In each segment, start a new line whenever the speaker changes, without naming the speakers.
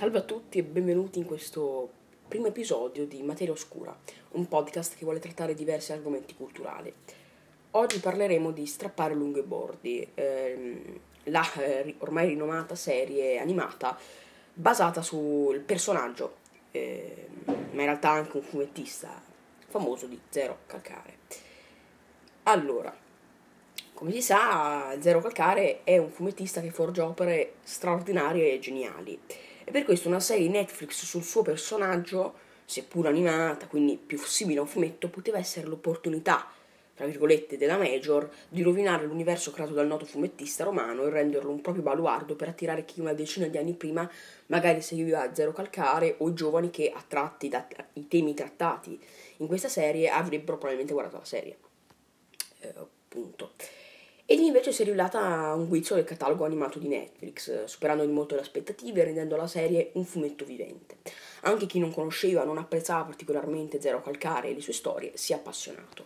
Salve a tutti e benvenuti in questo primo episodio di Materia Oscura, un podcast che vuole trattare diversi argomenti culturali. Oggi parleremo di Strappare lungo i bordi, ehm, la eh, ormai rinomata serie animata basata sul personaggio, eh, ma in realtà anche un fumettista famoso di Zero Calcare. Allora, come si sa, Zero Calcare è un fumettista che forgia opere straordinarie e geniali e per questo una serie Netflix sul suo personaggio, seppur animata, quindi più simile a un fumetto, poteva essere l'opportunità, tra virgolette, della Major di rovinare l'universo creato dal noto fumettista romano e renderlo un proprio baluardo per attirare chi una decina di anni prima magari seguiva Zero Calcare o i giovani che, attratti dai temi trattati in questa serie, avrebbero probabilmente guardato la serie. Eh, appunto ed invece si è rivelata un guizzo del catalogo animato di Netflix, superando di molto le aspettative e rendendo la serie un fumetto vivente. Anche chi non conosceva, non apprezzava particolarmente Zero Calcare e le sue storie, si è appassionato.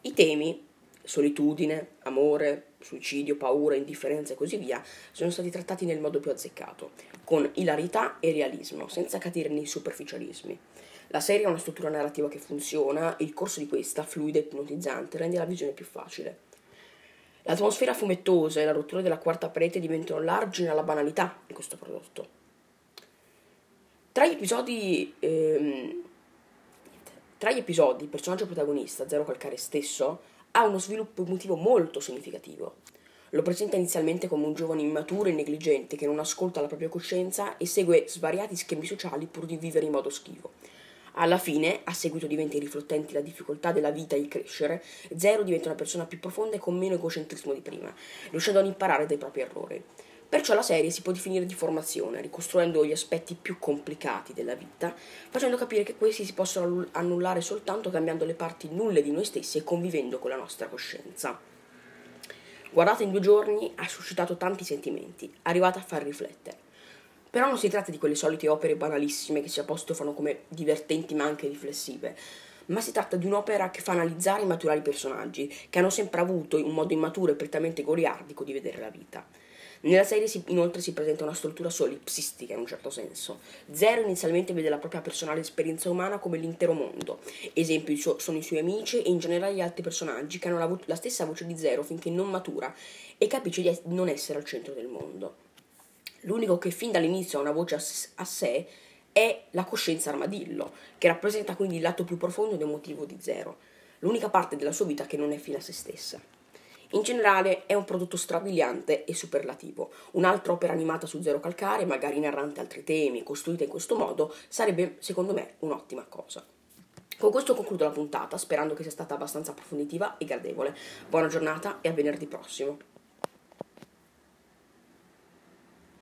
I temi, solitudine, amore, suicidio, paura, indifferenza e così via, sono stati trattati nel modo più azzeccato, con ilarità e realismo, senza cadere nei superficialismi. La serie ha una struttura narrativa che funziona, il corso di questa, fluida e ipnotizzante, rende la visione più facile. L'atmosfera fumettosa e la rottura della quarta parete diventano l'argine alla banalità di questo prodotto. Tra gli episodi, ehm, tra gli episodi il personaggio protagonista, Zero Calcare stesso, ha uno sviluppo emotivo molto significativo. Lo presenta inizialmente come un giovane immaturo e negligente che non ascolta la propria coscienza e segue svariati schemi sociali pur di vivere in modo schivo alla fine, a seguito di eventi riflettenti la difficoltà della vita e il crescere, Zero diventa una persona più profonda e con meno egocentrismo di prima, riuscendo ad imparare dai propri errori. Perciò la serie si può definire di formazione, ricostruendo gli aspetti più complicati della vita, facendo capire che questi si possono annullare soltanto cambiando le parti nulle di noi stessi e convivendo con la nostra coscienza. Guardata in due giorni ha suscitato tanti sentimenti, arrivata a far riflettere. Però non si tratta di quelle solite opere banalissime che si apostofano come divertenti ma anche riflessive, ma si tratta di un'opera che fa analizzare e maturare i personaggi, che hanno sempre avuto un modo immaturo e prettamente goliardico di vedere la vita. Nella serie si, inoltre si presenta una struttura solipsistica in un certo senso. Zero inizialmente vede la propria personale esperienza umana come l'intero mondo. Esempio sono i suoi amici e in generale gli altri personaggi che hanno la, vo- la stessa voce di Zero finché non matura e capisce di es- non essere al centro del mondo. L'unico che fin dall'inizio ha una voce a sé è la coscienza armadillo, che rappresenta quindi il lato più profondo ed emotivo di Zero, l'unica parte della sua vita che non è fine a se stessa. In generale è un prodotto strabiliante e superlativo. Un'altra opera animata su Zero Calcare, magari narrante altri temi, costruita in questo modo, sarebbe secondo me un'ottima cosa. Con questo concludo la puntata, sperando che sia stata abbastanza approfonditiva e gradevole. Buona giornata e a venerdì prossimo.